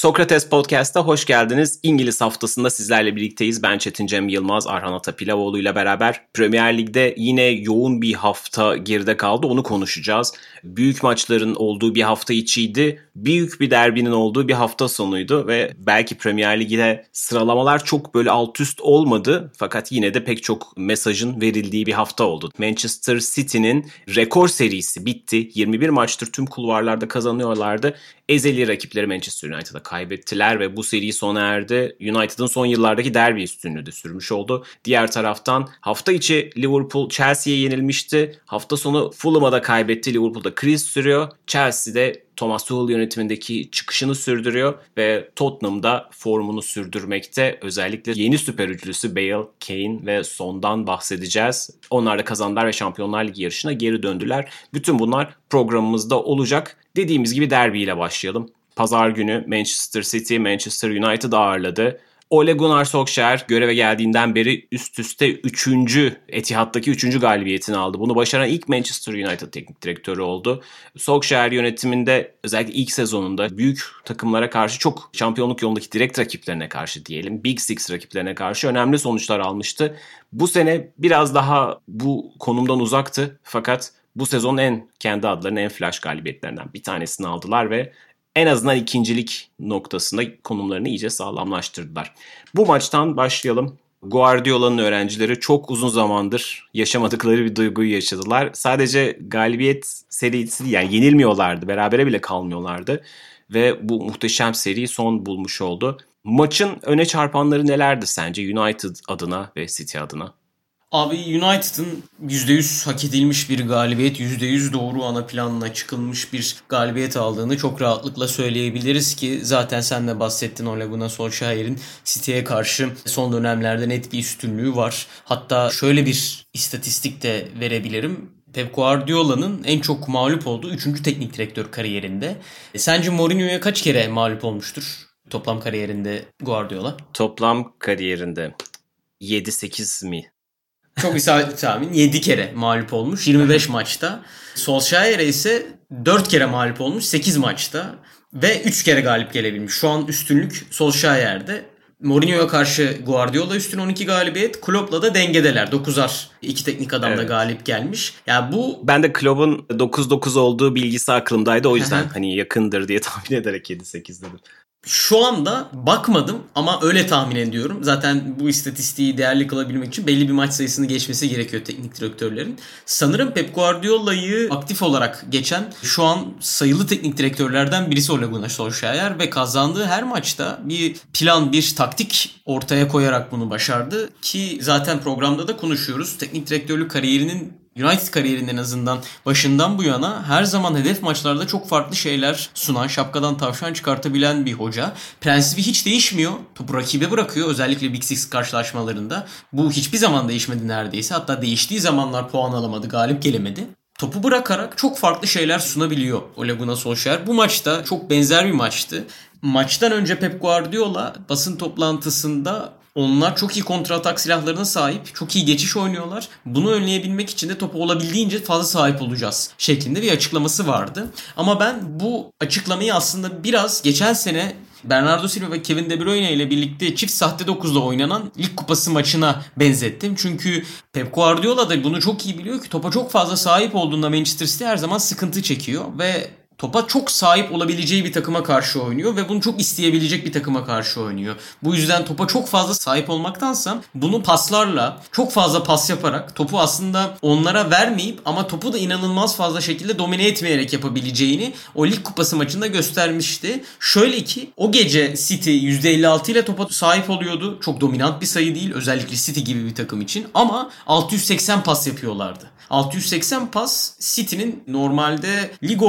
Sokrates Podcast'a hoş geldiniz. İngiliz haftasında sizlerle birlikteyiz. Ben Çetin Cem Yılmaz, Arhan Atapilavoğlu ile beraber Premier Lig'de yine yoğun bir hafta geride kaldı. Onu konuşacağız. Büyük maçların olduğu bir hafta içiydi. Büyük bir derbinin olduğu bir hafta sonuydu ve belki Premier Lig'de sıralamalar çok böyle alt üst olmadı. Fakat yine de pek çok mesajın verildiği bir hafta oldu. Manchester City'nin rekor serisi bitti. 21 maçtır tüm kulvarlarda kazanıyorlardı. Ezeli rakipleri Manchester United'a kaybettiler ve bu seri sona erdi. United'ın son yıllardaki derbi üstünlüğü de sürmüş oldu. Diğer taraftan hafta içi Liverpool Chelsea'ye yenilmişti. Hafta sonu Fulham'a da kaybetti. Liverpool'da kriz sürüyor. Chelsea'de Thomas Tuchel yönetimindeki çıkışını sürdürüyor ve Tottenham'da formunu sürdürmekte. Özellikle yeni süper üçlüsü Bale, Kane ve Son'dan bahsedeceğiz. Onlar da kazandılar ve Şampiyonlar Ligi yarışına geri döndüler. Bütün bunlar programımızda olacak. Dediğimiz gibi derbiyle başlayalım. Pazar günü Manchester City Manchester United ağırladı. Ole Gunnar Solskjaer göreve geldiğinden beri üst üste 3. Etihad'daki 3. galibiyetini aldı. Bunu başaran ilk Manchester United teknik direktörü oldu. Solskjaer yönetiminde özellikle ilk sezonunda büyük takımlara karşı çok şampiyonluk yolundaki direkt rakiplerine karşı diyelim Big Six rakiplerine karşı önemli sonuçlar almıştı. Bu sene biraz daha bu konumdan uzaktı fakat bu sezon en kendi adlarının en flash galibiyetlerinden bir tanesini aldılar ve en azından ikincilik noktasında konumlarını iyice sağlamlaştırdılar. Bu maçtan başlayalım. Guardiola'nın öğrencileri çok uzun zamandır yaşamadıkları bir duyguyu yaşadılar. Sadece galibiyet serisi yani yenilmiyorlardı, berabere bile kalmıyorlardı ve bu muhteşem seri son bulmuş oldu. Maçın öne çarpanları nelerdi sence United adına ve City adına? Abi United'ın %100 hak edilmiş bir galibiyet, %100 doğru ana planına çıkılmış bir galibiyet aldığını çok rahatlıkla söyleyebiliriz ki zaten sen de bahsettin Ole Gunnar Solskjaer'in City'ye karşı son dönemlerde net bir üstünlüğü var. Hatta şöyle bir istatistik de verebilirim. Pep Guardiola'nın en çok mağlup olduğu 3. teknik direktör kariyerinde. E, sence Mourinho'ya kaç kere mağlup olmuştur toplam kariyerinde Guardiola? Toplam kariyerinde 7-8 mi? Çok isabetli tahmin. 7 kere mağlup olmuş 25 maçta. Solskjaer'e ise 4 kere mağlup olmuş 8 maçta. Ve 3 kere galip gelebilmiş. Şu an üstünlük Solskjaer'de. Mourinho'ya karşı Guardiola üstün 12 galibiyet. Klopp'la da dengedeler. 9'ar iki teknik adam da evet. galip gelmiş. Ya yani bu ben de Klopp'un 9-9 olduğu bilgisi aklımdaydı. O yüzden hani yakındır diye tahmin ederek 7-8 dedim. Şu anda bakmadım ama öyle tahmin ediyorum. Zaten bu istatistiği değerli kılabilmek için belli bir maç sayısını geçmesi gerekiyor teknik direktörlerin. Sanırım Pep Guardiola'yı aktif olarak geçen şu an sayılı teknik direktörlerden birisi Ole Gunnar Solskjaer ve kazandığı her maçta bir plan, bir taktik ortaya koyarak bunu başardı ki zaten programda da konuşuyoruz. Teknik direktörlük kariyerinin United kariyerinin en azından başından bu yana her zaman hedef maçlarda çok farklı şeyler sunan, şapkadan tavşan çıkartabilen bir hoca. Prensibi hiç değişmiyor. Topu rakibe bırakıyor özellikle Big Six karşılaşmalarında. Bu hiçbir zaman değişmedi neredeyse. Hatta değiştiği zamanlar puan alamadı, galip gelemedi topu bırakarak çok farklı şeyler sunabiliyor Ole Gunnar Solskjaer. Bu maçta çok benzer bir maçtı. Maçtan önce Pep Guardiola basın toplantısında onlar çok iyi kontratak silahlarına sahip. Çok iyi geçiş oynuyorlar. Bunu önleyebilmek için de topu olabildiğince fazla sahip olacağız şeklinde bir açıklaması vardı. Ama ben bu açıklamayı aslında biraz geçen sene Bernardo Silva ve Kevin De Bruyne ile birlikte çift sahte 9'da oynanan lig kupası maçına benzettim. Çünkü Pep Guardiola da bunu çok iyi biliyor ki topa çok fazla sahip olduğunda Manchester City her zaman sıkıntı çekiyor ve topa çok sahip olabileceği bir takıma karşı oynuyor ve bunu çok isteyebilecek bir takıma karşı oynuyor. Bu yüzden topa çok fazla sahip olmaktansa bunu paslarla çok fazla pas yaparak topu aslında onlara vermeyip ama topu da inanılmaz fazla şekilde domine etmeyerek yapabileceğini o lig kupası maçında göstermişti. Şöyle ki o gece City %56 ile topa sahip oluyordu. Çok dominant bir sayı değil özellikle City gibi bir takım için ama 680 pas yapıyorlardı. 680 pas City'nin normalde lig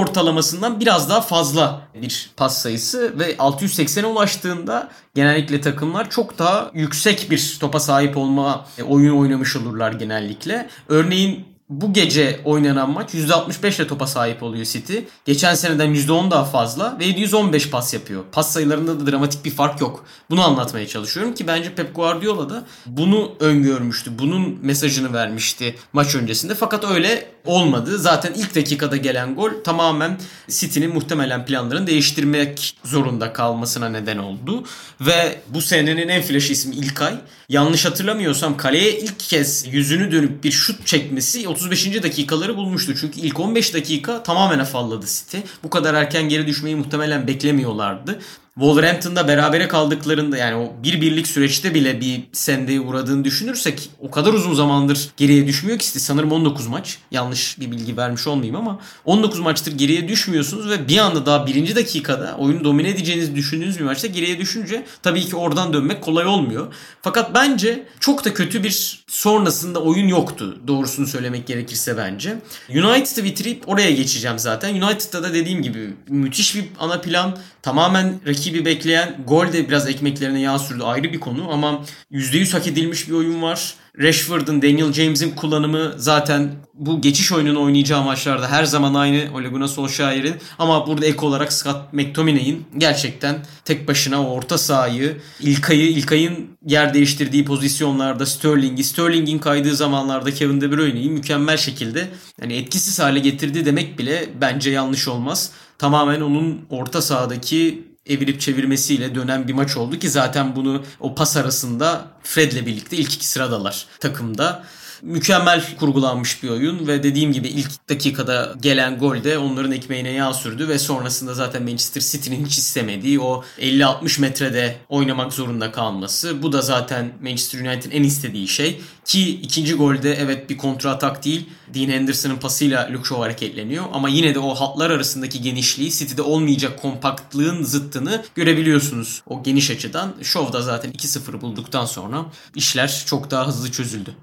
ortalamasından biraz daha fazla bir pas sayısı ve 680'e ulaştığında genellikle takımlar çok daha yüksek bir topa sahip olma e, oyun oynamış olurlar genellikle. Örneğin bu gece oynanan maç %65 ile topa sahip oluyor City. Geçen seneden %10 daha fazla ve 715 pas yapıyor. Pas sayılarında da dramatik bir fark yok. Bunu anlatmaya çalışıyorum ki bence Pep Guardiola da bunu öngörmüştü. Bunun mesajını vermişti maç öncesinde. Fakat öyle olmadı. Zaten ilk dakikada gelen gol tamamen City'nin muhtemelen planlarını değiştirmek zorunda kalmasına neden oldu. Ve bu senenin en flash ismi İlkay. Yanlış hatırlamıyorsam kaleye ilk kez yüzünü dönüp bir şut çekmesi 35. dakikaları bulmuştu. Çünkü ilk 15 dakika tamamen afalladı City. Bu kadar erken geri düşmeyi muhtemelen beklemiyorlardı. Wolverhampton'da berabere kaldıklarında yani o bir birlik süreçte bile bir sendeye uğradığını düşünürsek o kadar uzun zamandır geriye düşmüyor ki sanırım 19 maç. Yanlış bir bilgi vermiş olmayayım ama 19 maçtır geriye düşmüyorsunuz ve bir anda daha birinci dakikada oyunu domine edeceğinizi düşündüğünüz bir maçta geriye düşünce tabii ki oradan dönmek kolay olmuyor. Fakat bence çok da kötü bir sonrasında oyun yoktu. Doğrusunu söylemek gerekirse bence. United'ı bitirip oraya geçeceğim zaten. United'da da dediğim gibi müthiş bir ana plan. Tamamen rakibi bekleyen gol de biraz ekmeklerine yağ sürdü ayrı bir konu ama %100 hak edilmiş bir oyun var. Rashford'un, Daniel James'in kullanımı zaten bu geçiş oyununu oynayacağı maçlarda her zaman aynı Ole Gunnar Solskjaer'in ama burada ek olarak Scott McTominay'in gerçekten tek başına orta sahayı, İlkay'ı, İlkay'ın yer değiştirdiği pozisyonlarda Sterling'i, Sterling'in kaydığı zamanlarda Kevin De Bruyne'yi mükemmel şekilde yani etkisiz hale getirdi demek bile bence yanlış olmaz. Tamamen onun orta sahadaki evirip çevirmesiyle dönen bir maç oldu ki zaten bunu o pas arasında Fred'le birlikte ilk iki sıradalar takımda mükemmel kurgulanmış bir oyun ve dediğim gibi ilk dakikada gelen gol de onların ekmeğine yağ sürdü ve sonrasında zaten Manchester City'nin hiç istemediği o 50-60 metrede oynamak zorunda kalması. Bu da zaten Manchester United'in en istediği şey ki ikinci golde evet bir kontra atak değil Dean Henderson'ın pasıyla Luke Shaw hareketleniyor ama yine de o hatlar arasındaki genişliği City'de olmayacak kompaktlığın zıttını görebiliyorsunuz o geniş açıdan. Shaw da zaten 2-0'ı bulduktan sonra işler çok daha hızlı çözüldü.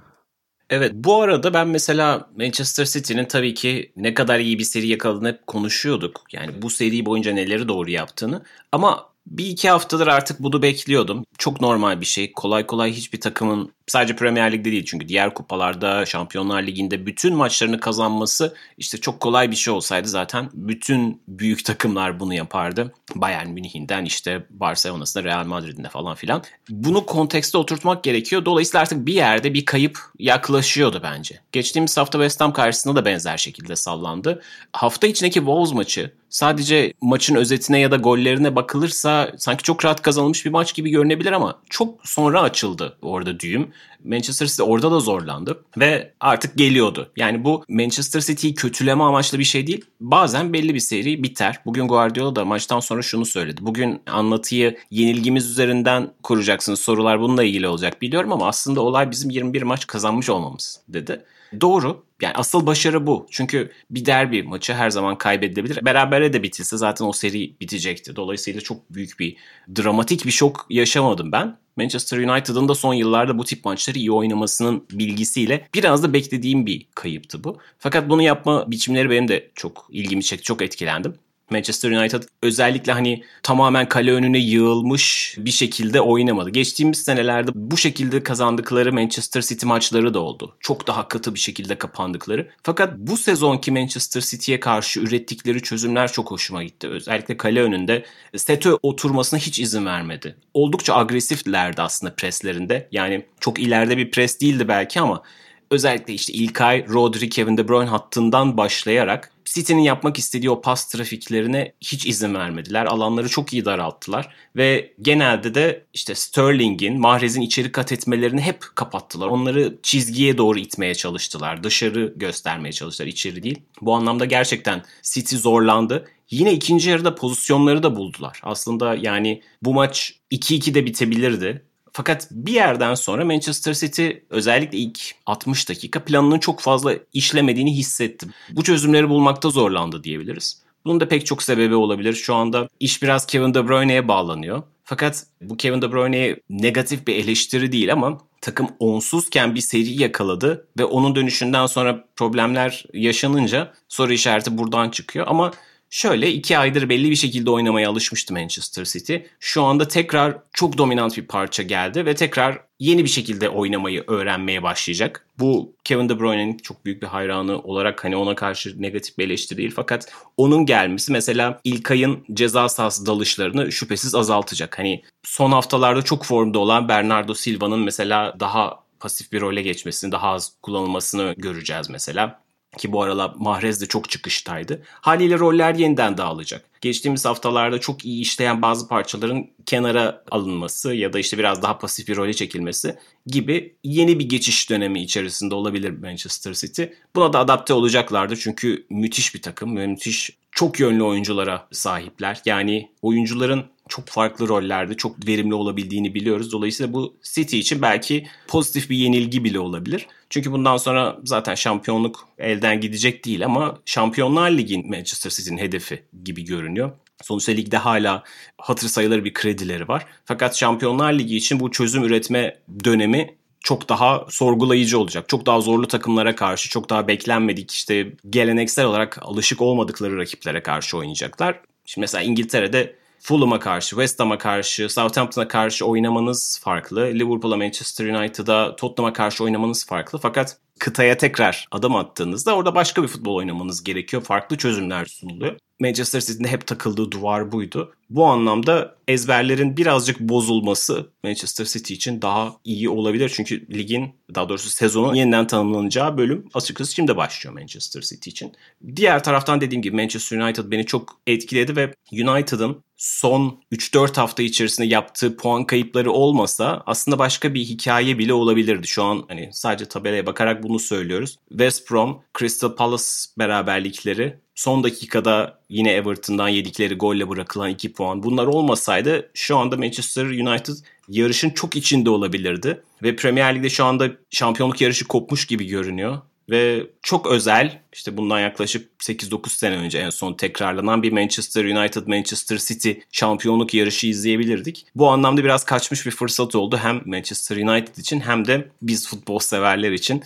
Evet bu arada ben mesela Manchester City'nin tabii ki ne kadar iyi bir seri yakaladığını hep konuşuyorduk. Yani bu seri boyunca neleri doğru yaptığını. Ama bir iki haftadır artık bunu bekliyordum. Çok normal bir şey. Kolay kolay hiçbir takımın sadece Premier Lig'de değil çünkü diğer kupalarda, Şampiyonlar Ligi'nde bütün maçlarını kazanması işte çok kolay bir şey olsaydı zaten bütün büyük takımlar bunu yapardı. Bayern Münih'inden işte Barcelona'sına, Real Madrid'ine falan filan. Bunu kontekste oturtmak gerekiyor. Dolayısıyla artık bir yerde bir kayıp yaklaşıyordu bence. Geçtiğimiz hafta West Ham karşısında da benzer şekilde sallandı. Hafta içindeki Wolves maçı sadece maçın özetine ya da gollerine bakılırsa sanki çok rahat kazanılmış bir maç gibi görünebilir ama çok sonra açıldı orada düğüm. Manchester City orada da zorlandı ve artık geliyordu. Yani bu Manchester City'yi kötüleme amaçlı bir şey değil. Bazen belli bir seri biter. Bugün Guardiola da maçtan sonra şunu söyledi. Bugün anlatıyı yenilgimiz üzerinden kuracaksınız. Sorular bununla ilgili olacak biliyorum ama aslında olay bizim 21 maç kazanmış olmamız dedi. Doğru. Yani asıl başarı bu. Çünkü bir derbi maçı her zaman kaybedilebilir. Berabere de bitilse zaten o seri bitecekti. Dolayısıyla çok büyük bir dramatik bir şok yaşamadım ben. Manchester United'ın da son yıllarda bu tip maçları iyi oynamasının bilgisiyle biraz da beklediğim bir kayıptı bu. Fakat bunu yapma biçimleri benim de çok ilgimi çekti, çok etkilendim. Manchester United özellikle hani tamamen kale önüne yığılmış bir şekilde oynamadı. Geçtiğimiz senelerde bu şekilde kazandıkları Manchester City maçları da oldu. Çok daha katı bir şekilde kapandıkları. Fakat bu sezonki Manchester City'ye karşı ürettikleri çözümler çok hoşuma gitti. Özellikle kale önünde sete oturmasına hiç izin vermedi. Oldukça agresiflerdi aslında preslerinde. Yani çok ileride bir pres değildi belki ama özellikle işte İlkay, Rodri, Kevin De Bruyne hattından başlayarak City'nin yapmak istediği o pas trafiklerine hiç izin vermediler. Alanları çok iyi daralttılar ve genelde de işte Sterling'in, Mahrez'in içeri kat etmelerini hep kapattılar. Onları çizgiye doğru itmeye çalıştılar. Dışarı göstermeye çalıştılar, içeri değil. Bu anlamda gerçekten City zorlandı. Yine ikinci yarıda pozisyonları da buldular. Aslında yani bu maç 2-2 de bitebilirdi. Fakat bir yerden sonra Manchester City özellikle ilk 60 dakika planının çok fazla işlemediğini hissettim. Bu çözümleri bulmakta zorlandı diyebiliriz. Bunun da pek çok sebebi olabilir. Şu anda iş biraz Kevin De Bruyne'ye bağlanıyor. Fakat bu Kevin De Bruyne'ye negatif bir eleştiri değil ama takım onsuzken bir seri yakaladı ve onun dönüşünden sonra problemler yaşanınca soru işareti buradan çıkıyor. Ama Şöyle iki aydır belli bir şekilde oynamaya alışmıştı Manchester City. Şu anda tekrar çok dominant bir parça geldi ve tekrar yeni bir şekilde oynamayı öğrenmeye başlayacak. Bu Kevin De Bruyne'nin çok büyük bir hayranı olarak hani ona karşı negatif bir eleştiri değil fakat onun gelmesi mesela İlkay'ın ceza sahası dalışlarını şüphesiz azaltacak. Hani son haftalarda çok formda olan Bernardo Silva'nın mesela daha pasif bir role geçmesini, daha az kullanılmasını göreceğiz mesela. Ki bu aralar Mahrez de çok çıkıştaydı. Haliyle roller yeniden dağılacak. Geçtiğimiz haftalarda çok iyi işleyen bazı parçaların kenara alınması ya da işte biraz daha pasif bir role çekilmesi gibi yeni bir geçiş dönemi içerisinde olabilir Manchester City. Buna da adapte olacaklardır çünkü müthiş bir takım ve müthiş çok yönlü oyunculara sahipler. Yani oyuncuların çok farklı rollerde çok verimli olabildiğini biliyoruz. Dolayısıyla bu City için belki pozitif bir yenilgi bile olabilir. Çünkü bundan sonra zaten şampiyonluk elden gidecek değil ama Şampiyonlar Ligi'nin Manchester City'nin hedefi gibi görünüyor. Sonuçta ligde hala hatır sayılır bir kredileri var. Fakat Şampiyonlar Ligi için bu çözüm üretme dönemi çok daha sorgulayıcı olacak. Çok daha zorlu takımlara karşı, çok daha beklenmedik işte geleneksel olarak alışık olmadıkları rakiplere karşı oynayacaklar. Şimdi mesela İngiltere'de Fulham'a karşı, West Ham'a karşı, Southampton'a karşı oynamanız farklı. Liverpool'a, Manchester United'a, Tottenham'a karşı oynamanız farklı. Fakat kıtaya tekrar adım attığınızda orada başka bir futbol oynamanız gerekiyor. Farklı çözümler sunuluyor. Manchester City'nin hep takıldığı duvar buydu. Bu anlamda ezberlerin birazcık bozulması Manchester City için daha iyi olabilir. Çünkü ligin daha doğrusu sezonun yeniden tanımlanacağı bölüm açıkçası şimdi başlıyor Manchester City için. Diğer taraftan dediğim gibi Manchester United beni çok etkiledi ve United'ın son 3-4 hafta içerisinde yaptığı puan kayıpları olmasa aslında başka bir hikaye bile olabilirdi. Şu an hani sadece tabelaya bakarak bunu söylüyoruz. West Brom, Crystal Palace beraberlikleri son dakikada yine Everton'dan yedikleri golle bırakılan 2 puan. Bunlar olmasaydı şu anda Manchester United yarışın çok içinde olabilirdi. Ve Premier Lig'de şu anda şampiyonluk yarışı kopmuş gibi görünüyor. Ve çok özel işte bundan yaklaşık 8-9 sene önce en son tekrarlanan bir Manchester United Manchester City şampiyonluk yarışı izleyebilirdik. Bu anlamda biraz kaçmış bir fırsat oldu hem Manchester United için hem de biz futbol severler için.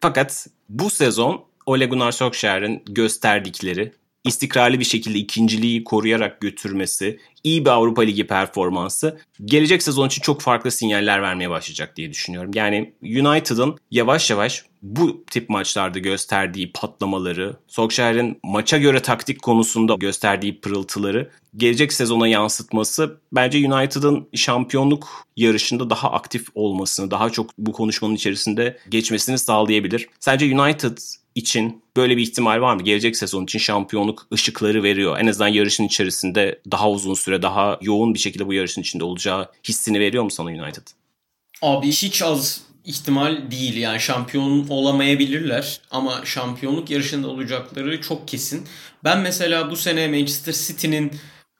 Fakat bu sezon Ole Gunnar Solskjaer'in gösterdikleri istikrarlı bir şekilde ikinciliği koruyarak götürmesi, iyi bir Avrupa Ligi performansı gelecek sezon için çok farklı sinyaller vermeye başlayacak diye düşünüyorum. Yani United'ın yavaş yavaş bu tip maçlarda gösterdiği patlamaları, Solskjaer'in maça göre taktik konusunda gösterdiği pırıltıları gelecek sezona yansıtması bence United'ın şampiyonluk yarışında daha aktif olmasını, daha çok bu konuşmanın içerisinde geçmesini sağlayabilir. Sence United için böyle bir ihtimal var mı? Gelecek sezon için şampiyonluk ışıkları veriyor. En azından yarışın içerisinde daha uzun süre, daha yoğun bir şekilde bu yarışın içinde olacağı hissini veriyor mu sana United? Abi hiç az ihtimal değil. Yani şampiyon olamayabilirler ama şampiyonluk yarışında olacakları çok kesin. Ben mesela bu sene Manchester City'nin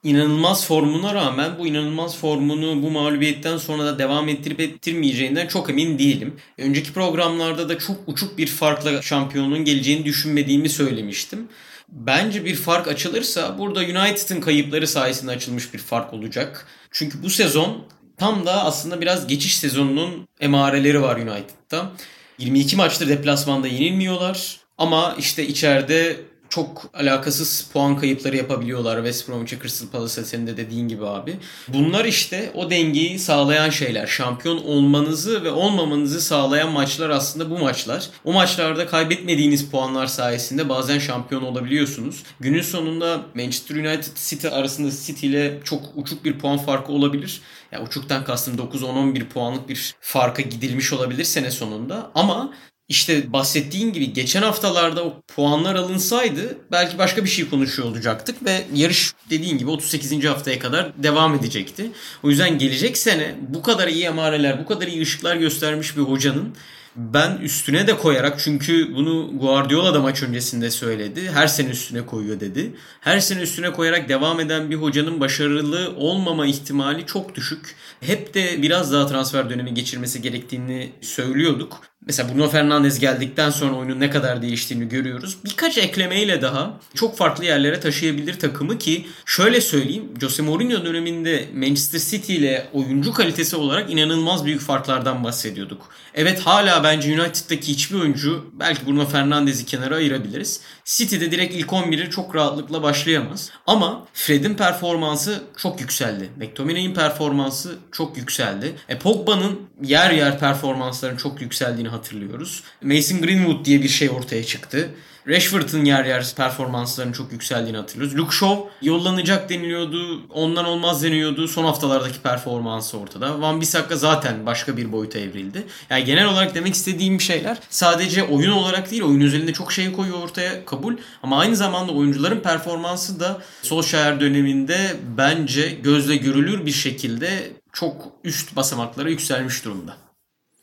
inanılmaz formuna rağmen bu inanılmaz formunu bu mağlubiyetten sonra da devam ettirip ettirmeyeceğinden çok emin değilim. Önceki programlarda da çok uçuk bir farkla şampiyonun geleceğini düşünmediğimi söylemiştim. Bence bir fark açılırsa burada United'ın kayıpları sayesinde açılmış bir fark olacak. Çünkü bu sezon tam da aslında biraz geçiş sezonunun emareleri var United'da. 22 maçtır deplasmanda yenilmiyorlar. Ama işte içeride çok alakasız puan kayıpları yapabiliyorlar West Bromwich'e Crystal Palace'a senin de dediğin gibi abi. Bunlar işte o dengeyi sağlayan şeyler. Şampiyon olmanızı ve olmamanızı sağlayan maçlar aslında bu maçlar. O maçlarda kaybetmediğiniz puanlar sayesinde bazen şampiyon olabiliyorsunuz. Günün sonunda Manchester United City arasında City ile çok uçuk bir puan farkı olabilir. Ya uçuktan kastım 9-10-11 puanlık bir farka gidilmiş olabilir sene sonunda. Ama işte bahsettiğin gibi geçen haftalarda o puanlar alınsaydı belki başka bir şey konuşuyor olacaktık ve yarış dediğin gibi 38. haftaya kadar devam edecekti. O yüzden gelecek sene bu kadar iyi emareler, bu kadar iyi ışıklar göstermiş bir hocanın ben üstüne de koyarak çünkü bunu Guardiola da maç öncesinde söyledi. Her sene üstüne koyuyor dedi. Her sene üstüne koyarak devam eden bir hocanın başarılı olmama ihtimali çok düşük. Hep de biraz daha transfer dönemi geçirmesi gerektiğini söylüyorduk. Mesela Bruno Fernandes geldikten sonra oyunun ne kadar değiştiğini görüyoruz. Birkaç eklemeyle daha çok farklı yerlere taşıyabilir takımı ki şöyle söyleyeyim. Jose Mourinho döneminde Manchester City ile oyuncu kalitesi olarak inanılmaz büyük farklardan bahsediyorduk. Evet hala bence United'daki hiçbir oyuncu belki Bruno Fernandes'i kenara ayırabiliriz. City'de direkt ilk 11'i çok rahatlıkla başlayamaz. Ama Fred'in performansı çok yükseldi. McTominay'in performansı çok yükseldi. E, Pogba'nın yer yer performansların çok yükseldiğini hatırlıyoruz. Mason Greenwood diye bir şey ortaya çıktı. Rashford'un yer yer performanslarının çok yükseldiğini hatırlıyoruz. Luke Shaw yollanacak deniliyordu. Ondan olmaz deniyordu. Son haftalardaki performansı ortada. Van Bissaka zaten başka bir boyuta evrildi. Yani genel olarak demek istediğim şeyler sadece oyun olarak değil oyun üzerinde çok şey koyuyor ortaya kabul. Ama aynı zamanda oyuncuların performansı da Solskjaer döneminde bence gözle görülür bir şekilde çok üst basamaklara yükselmiş durumda.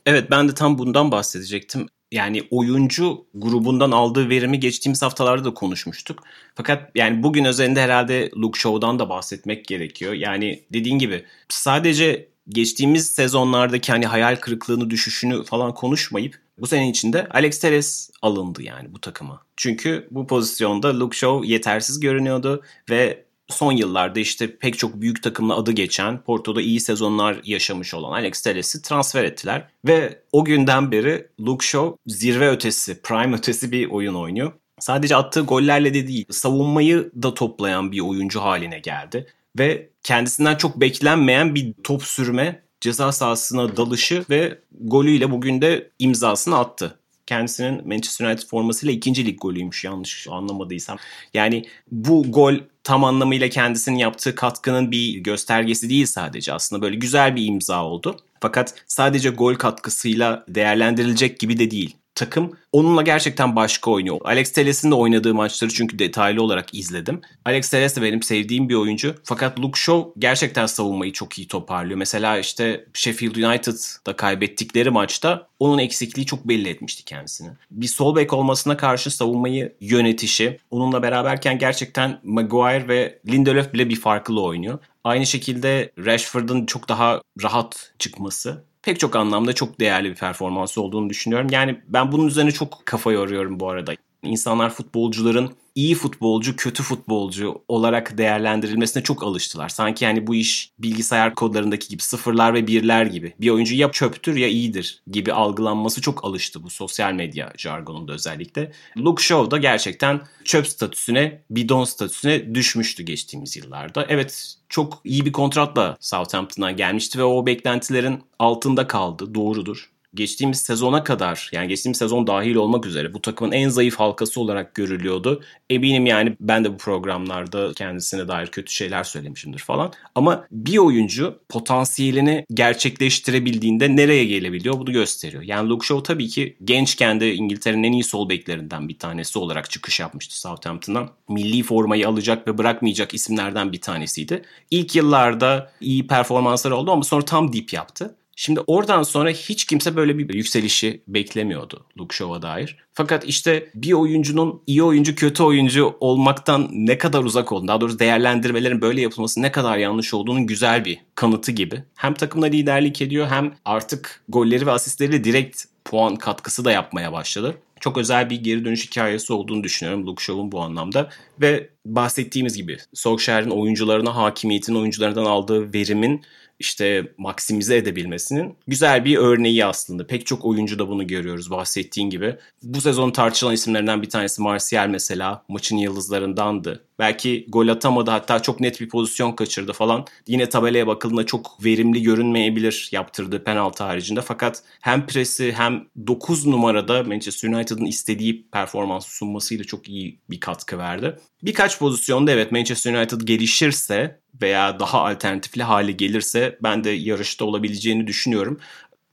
Evet ben de tam bundan bahsedecektim. Yani oyuncu grubundan aldığı verimi geçtiğimiz haftalarda da konuşmuştuk. Fakat yani bugün özelinde herhalde Luke Shaw'dan da bahsetmek gerekiyor. Yani dediğin gibi sadece geçtiğimiz sezonlardaki hani hayal kırıklığını, düşüşünü falan konuşmayıp bu sene içinde Alex Teres alındı yani bu takıma. Çünkü bu pozisyonda Luke Shaw yetersiz görünüyordu ve son yıllarda işte pek çok büyük takımla adı geçen, Porto'da iyi sezonlar yaşamış olan Alex Telles'i transfer ettiler. Ve o günden beri Luke Shaw zirve ötesi, prime ötesi bir oyun oynuyor. Sadece attığı gollerle de değil, savunmayı da toplayan bir oyuncu haline geldi. Ve kendisinden çok beklenmeyen bir top sürme, ceza sahasına dalışı ve golüyle bugün de imzasını attı kendisinin Manchester United formasıyla ikinci lig golüymüş yanlış anlamadıysam. Yani bu gol tam anlamıyla kendisinin yaptığı katkının bir göstergesi değil sadece aslında böyle güzel bir imza oldu. Fakat sadece gol katkısıyla değerlendirilecek gibi de değil takım onunla gerçekten başka oynuyor. Alex Telles'in de oynadığı maçları çünkü detaylı olarak izledim. Alex Telles de benim sevdiğim bir oyuncu. Fakat Luke Shaw gerçekten savunmayı çok iyi toparlıyor. Mesela işte Sheffield United'da kaybettikleri maçta onun eksikliği çok belli etmişti kendisini. Bir sol bek olmasına karşı savunmayı yönetişi, onunla beraberken gerçekten Maguire ve Lindelöf bile bir farklı oynuyor. Aynı şekilde Rashford'un çok daha rahat çıkması pek çok anlamda çok değerli bir performansı olduğunu düşünüyorum. Yani ben bunun üzerine çok kafa yoruyorum bu arada. İnsanlar futbolcuların iyi futbolcu, kötü futbolcu olarak değerlendirilmesine çok alıştılar. Sanki yani bu iş bilgisayar kodlarındaki gibi sıfırlar ve birler gibi. Bir oyuncu ya çöptür ya iyidir gibi algılanması çok alıştı bu sosyal medya jargonunda özellikle. Luke Shaw da gerçekten çöp statüsüne, bidon statüsüne düşmüştü geçtiğimiz yıllarda. Evet çok iyi bir kontratla Southampton'a gelmişti ve o beklentilerin altında kaldı. Doğrudur geçtiğimiz sezona kadar yani geçtiğimiz sezon dahil olmak üzere bu takımın en zayıf halkası olarak görülüyordu. Eminim yani ben de bu programlarda kendisine dair kötü şeyler söylemişimdir falan. Ama bir oyuncu potansiyelini gerçekleştirebildiğinde nereye gelebiliyor bunu gösteriyor. Yani Luke Shaw tabii ki gençken de İngiltere'nin en iyi sol beklerinden bir tanesi olarak çıkış yapmıştı Southampton'dan. Milli formayı alacak ve bırakmayacak isimlerden bir tanesiydi. İlk yıllarda iyi performanslar oldu ama sonra tam dip yaptı. Şimdi oradan sonra hiç kimse böyle bir yükselişi beklemiyordu Luke Shaw'a dair. Fakat işte bir oyuncunun iyi oyuncu kötü oyuncu olmaktan ne kadar uzak olduğunu, daha doğrusu değerlendirmelerin böyle yapılması ne kadar yanlış olduğunun güzel bir kanıtı gibi. Hem takımla liderlik ediyor hem artık golleri ve asistleriyle direkt puan katkısı da yapmaya başladı. Çok özel bir geri dönüş hikayesi olduğunu düşünüyorum Luke Shaw'un bu anlamda. Ve bahsettiğimiz gibi Solskjaer'in oyuncularına hakimiyetin, oyuncularından aldığı verimin işte maksimize edebilmesinin güzel bir örneği aslında. Pek çok oyuncu da bunu görüyoruz bahsettiğin gibi. Bu sezon tartışılan isimlerinden bir tanesi Martial mesela maçın yıldızlarındandı. Belki gol atamadı hatta çok net bir pozisyon kaçırdı falan. Yine tabelaya bakıldığında çok verimli görünmeyebilir yaptırdığı penaltı haricinde. Fakat hem presi hem 9 numarada Manchester United'ın istediği performans sunmasıyla çok iyi bir katkı verdi. Birkaç pozisyonda evet Manchester United gelişirse veya daha alternatifli hale gelirse ben de yarışta olabileceğini düşünüyorum.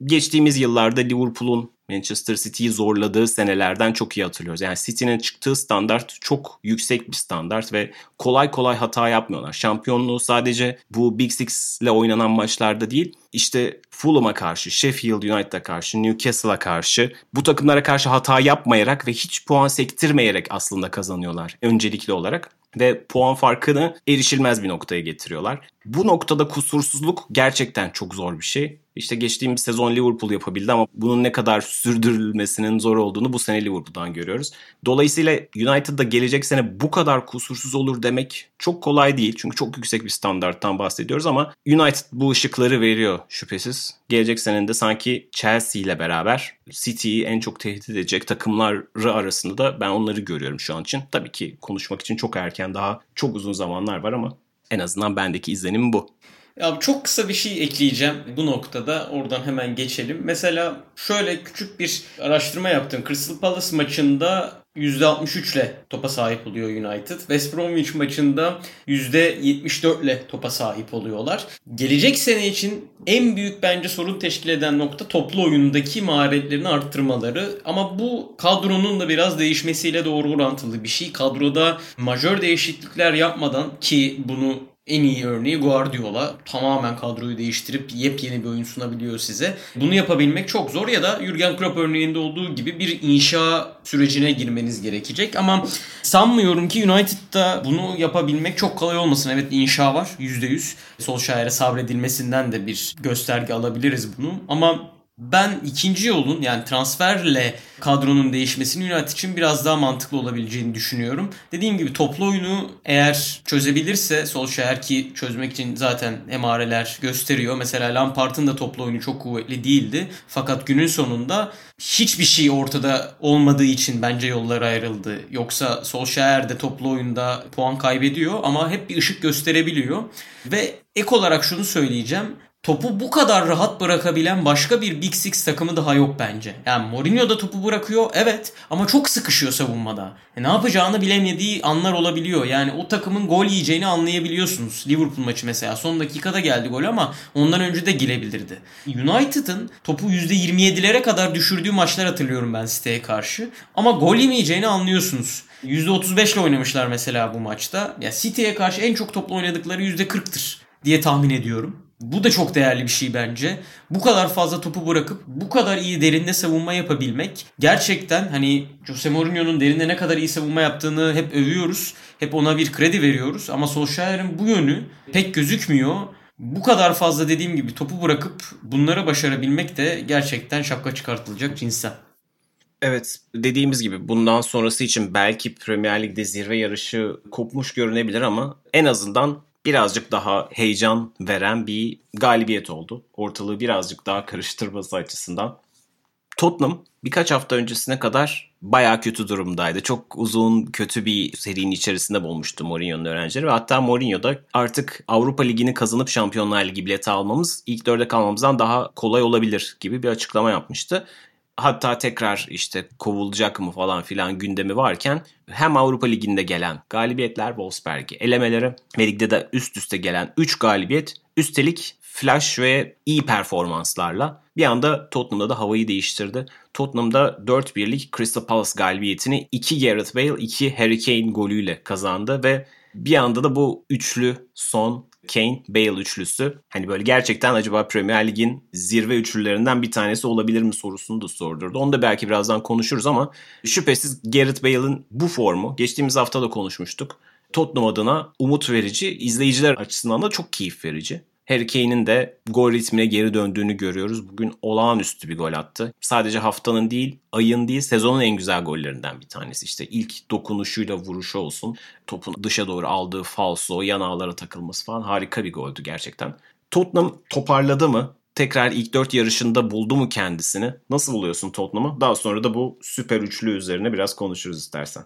Geçtiğimiz yıllarda Liverpool'un Manchester City'yi zorladığı senelerden çok iyi hatırlıyoruz. Yani City'nin çıktığı standart çok yüksek bir standart ve kolay kolay hata yapmıyorlar. Şampiyonluğu sadece bu Big Six ile oynanan maçlarda değil, işte Fulham'a karşı, Sheffield United'a karşı, Newcastle'a karşı bu takımlara karşı hata yapmayarak ve hiç puan sektirmeyerek aslında kazanıyorlar öncelikli olarak ve puan farkını erişilmez bir noktaya getiriyorlar. Bu noktada kusursuzluk gerçekten çok zor bir şey. İşte geçtiğimiz sezon Liverpool yapabildi ama bunun ne kadar sürdürülmesinin zor olduğunu bu sene Liverpool'dan görüyoruz. Dolayısıyla United'da gelecek sene bu kadar kusursuz olur demek çok kolay değil. Çünkü çok yüksek bir standarttan bahsediyoruz ama United bu ışıkları veriyor şüphesiz. Gelecek senede sanki Chelsea ile beraber City'yi en çok tehdit edecek takımları arasında da ben onları görüyorum şu an için. Tabii ki konuşmak için çok erken daha çok uzun zamanlar var ama en azından bendeki izlenim bu. Ya çok kısa bir şey ekleyeceğim bu noktada. Oradan hemen geçelim. Mesela şöyle küçük bir araştırma yaptım. Crystal Palace maçında %63 ile topa sahip oluyor United. West Bromwich maçında %74 ile topa sahip oluyorlar. Gelecek sene için en büyük bence sorun teşkil eden nokta toplu oyundaki maharetlerini arttırmaları. Ama bu kadronun da biraz değişmesiyle doğru orantılı bir şey. Kadroda majör değişiklikler yapmadan ki bunu en iyi örneği Guardiola. Tamamen kadroyu değiştirip yepyeni bir oyun sunabiliyor size. Bunu yapabilmek çok zor ya da Jurgen Klopp örneğinde olduğu gibi bir inşa sürecine girmeniz gerekecek. Ama sanmıyorum ki United'da bunu yapabilmek çok kolay olmasın. Evet inşa var %100. Solskjaer'e sabredilmesinden de bir gösterge alabiliriz bunu. Ama ben ikinci yolun yani transferle kadronun değişmesinin United için biraz daha mantıklı olabileceğini düşünüyorum. Dediğim gibi toplu oyunu eğer çözebilirse Solskjaer ki çözmek için zaten emareler gösteriyor. Mesela Lampard'ın da toplu oyunu çok kuvvetli değildi. Fakat günün sonunda hiçbir şey ortada olmadığı için bence yollar ayrıldı. Yoksa Solskjaer de toplu oyunda puan kaybediyor ama hep bir ışık gösterebiliyor. Ve ek olarak şunu söyleyeceğim topu bu kadar rahat bırakabilen başka bir Big Six takımı daha yok bence. Yani Mourinho da topu bırakıyor evet ama çok sıkışıyor savunmada. E ne yapacağını bilemediği anlar olabiliyor. Yani o takımın gol yiyeceğini anlayabiliyorsunuz. Liverpool maçı mesela son dakikada geldi gol ama ondan önce de girebilirdi. United'ın topu %27'lere kadar düşürdüğü maçlar hatırlıyorum ben City'ye karşı. Ama gol yemeyeceğini anlıyorsunuz. %35 ile oynamışlar mesela bu maçta. Ya City'ye karşı en çok toplu oynadıkları %40'tır diye tahmin ediyorum. Bu da çok değerli bir şey bence. Bu kadar fazla topu bırakıp bu kadar iyi derinde savunma yapabilmek gerçekten hani Jose Mourinho'nun derinde ne kadar iyi savunma yaptığını hep övüyoruz. Hep ona bir kredi veriyoruz ama Solskjaer'in bu yönü pek gözükmüyor. Bu kadar fazla dediğim gibi topu bırakıp bunları başarabilmek de gerçekten şapka çıkartılacak cinsten. Evet dediğimiz gibi bundan sonrası için belki Premier Lig'de zirve yarışı kopmuş görünebilir ama en azından birazcık daha heyecan veren bir galibiyet oldu. Ortalığı birazcık daha karıştırması açısından. Tottenham birkaç hafta öncesine kadar baya kötü durumdaydı. Çok uzun kötü bir serinin içerisinde bulmuştu Mourinho'nun öğrencileri. Ve hatta Mourinho da artık Avrupa Ligi'ni kazanıp Şampiyonlar Ligi bileti almamız ilk dörde kalmamızdan daha kolay olabilir gibi bir açıklama yapmıştı hatta tekrar işte kovulacak mı falan filan gündemi varken hem Avrupa Ligi'nde gelen galibiyetler Wolfsberg'i elemeleri ve ligde de üst üste gelen 3 galibiyet üstelik flash ve iyi performanslarla bir anda Tottenham'da da havayı değiştirdi. Tottenham'da 4-1'lik Crystal Palace galibiyetini 2 Gareth Bale 2 Harry Kane golüyle kazandı ve bir anda da bu üçlü son Kane, Bale üçlüsü. Hani böyle gerçekten acaba Premier Lig'in zirve üçlülerinden bir tanesi olabilir mi sorusunu da sordurdu. Onu da belki birazdan konuşuruz ama şüphesiz Gareth Bale'ın bu formu geçtiğimiz hafta da konuşmuştuk. Tottenham adına umut verici, izleyiciler açısından da çok keyif verici. Harry Kane'in de gol ritmine geri döndüğünü görüyoruz. Bugün olağanüstü bir gol attı. Sadece haftanın değil, ayın değil, sezonun en güzel gollerinden bir tanesi. İşte ilk dokunuşuyla vuruşu olsun. Topun dışa doğru aldığı falso, yan ağlara takılması falan harika bir goldü gerçekten. Tottenham toparladı mı? Tekrar ilk dört yarışında buldu mu kendisini? Nasıl buluyorsun Tottenham'ı? Daha sonra da bu süper üçlü üzerine biraz konuşuruz istersen.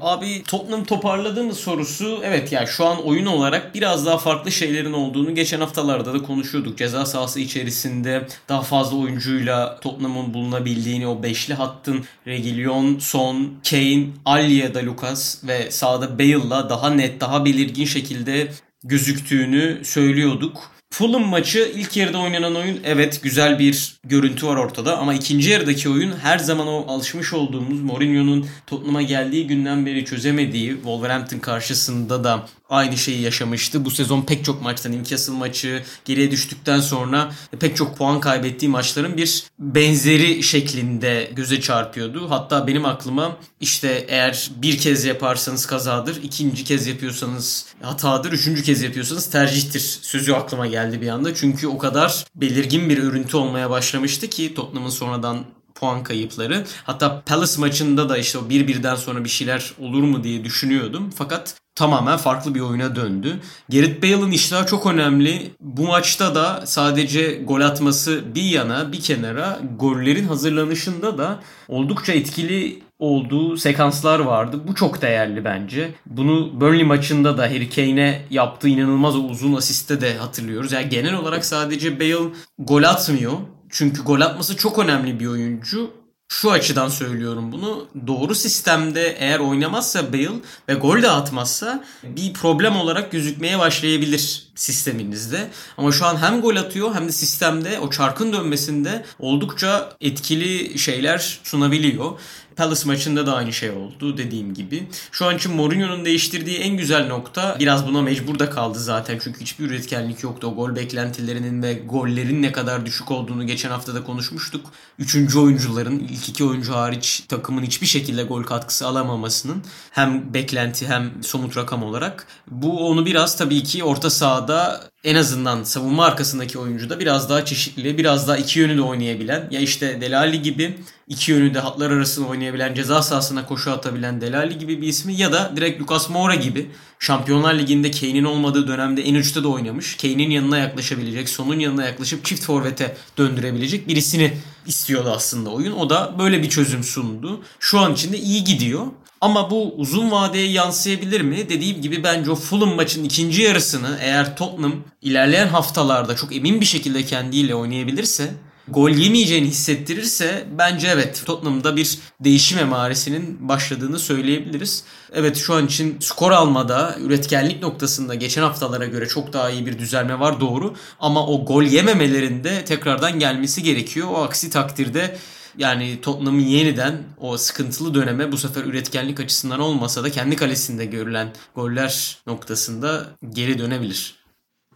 Abi Tottenham toparladı mı sorusu evet yani şu an oyun olarak biraz daha farklı şeylerin olduğunu geçen haftalarda da konuşuyorduk. Ceza sahası içerisinde daha fazla oyuncuyla Tottenham'ın bulunabildiğini o beşli hattın Reguilon, Son, Kane, Alye da Lucas ve sağda Bale'la daha net daha belirgin şekilde gözüktüğünü söylüyorduk. Fulham maçı ilk yarıda oynanan oyun evet güzel bir görüntü var ortada ama ikinci yarıdaki oyun her zaman o alışmış olduğumuz Mourinho'nun Tottenham'a geldiği günden beri çözemediği Wolverhampton karşısında da aynı şeyi yaşamıştı. Bu sezon pek çok maçtan Newcastle maçı geriye düştükten sonra pek çok puan kaybettiği maçların bir benzeri şeklinde göze çarpıyordu. Hatta benim aklıma işte eğer bir kez yaparsanız kazadır, ikinci kez yapıyorsanız hatadır, üçüncü kez yapıyorsanız tercihtir sözü aklıma geldi bir anda. Çünkü o kadar belirgin bir örüntü olmaya başlamıştı ki Tottenham'ın sonradan puan kayıpları. Hatta Palace maçında da işte o 1-1'den sonra bir şeyler olur mu diye düşünüyordum. Fakat tamamen farklı bir oyuna döndü. Gareth Bale'ın iştahı çok önemli. Bu maçta da sadece gol atması bir yana bir kenara gollerin hazırlanışında da oldukça etkili olduğu sekanslar vardı. Bu çok değerli bence. Bunu Burnley maçında da Harry Kane'e yaptığı inanılmaz uzun asiste de hatırlıyoruz. Yani genel olarak sadece Bale gol atmıyor. Çünkü gol atması çok önemli bir oyuncu. Şu açıdan söylüyorum bunu. Doğru sistemde eğer oynamazsa Bale ve gol de atmazsa bir problem olarak gözükmeye başlayabilir sisteminizde. Ama şu an hem gol atıyor hem de sistemde o çarkın dönmesinde oldukça etkili şeyler sunabiliyor. Palace maçında da aynı şey oldu dediğim gibi. Şu an için Mourinho'nun değiştirdiği en güzel nokta biraz buna mecbur da kaldı zaten. Çünkü hiçbir üretkenlik yoktu. O gol beklentilerinin ve gollerin ne kadar düşük olduğunu geçen hafta da konuşmuştuk. Üçüncü oyuncuların ilk iki oyuncu hariç takımın hiçbir şekilde gol katkısı alamamasının hem beklenti hem somut rakam olarak. Bu onu biraz tabii ki orta sahada en azından savunma arkasındaki oyuncu da biraz daha çeşitli, biraz daha iki yönü de oynayabilen ya işte Delali gibi iki yönü de hatlar arasında oynayabilen, ceza sahasına koşu atabilen Delali gibi bir ismi ya da direkt Lucas Moura gibi Şampiyonlar Ligi'nde Kane'in olmadığı dönemde en uçta da oynamış. Kane'in yanına yaklaşabilecek, sonun yanına yaklaşıp çift forvete döndürebilecek birisini istiyordu aslında oyun. O da böyle bir çözüm sundu. Şu an içinde iyi gidiyor. Ama bu uzun vadeye yansıyabilir mi? Dediğim gibi bence o Fulham maçın ikinci yarısını eğer Tottenham ilerleyen haftalarda çok emin bir şekilde kendiyle oynayabilirse gol yemeyeceğini hissettirirse bence evet Tottenham'da bir değişim emaresinin başladığını söyleyebiliriz. Evet şu an için skor almada, üretkenlik noktasında geçen haftalara göre çok daha iyi bir düzelme var doğru. Ama o gol yememelerinde tekrardan gelmesi gerekiyor. O aksi takdirde yani Tottenham'ın yeniden o sıkıntılı döneme bu sefer üretkenlik açısından olmasa da kendi kalesinde görülen goller noktasında geri dönebilir.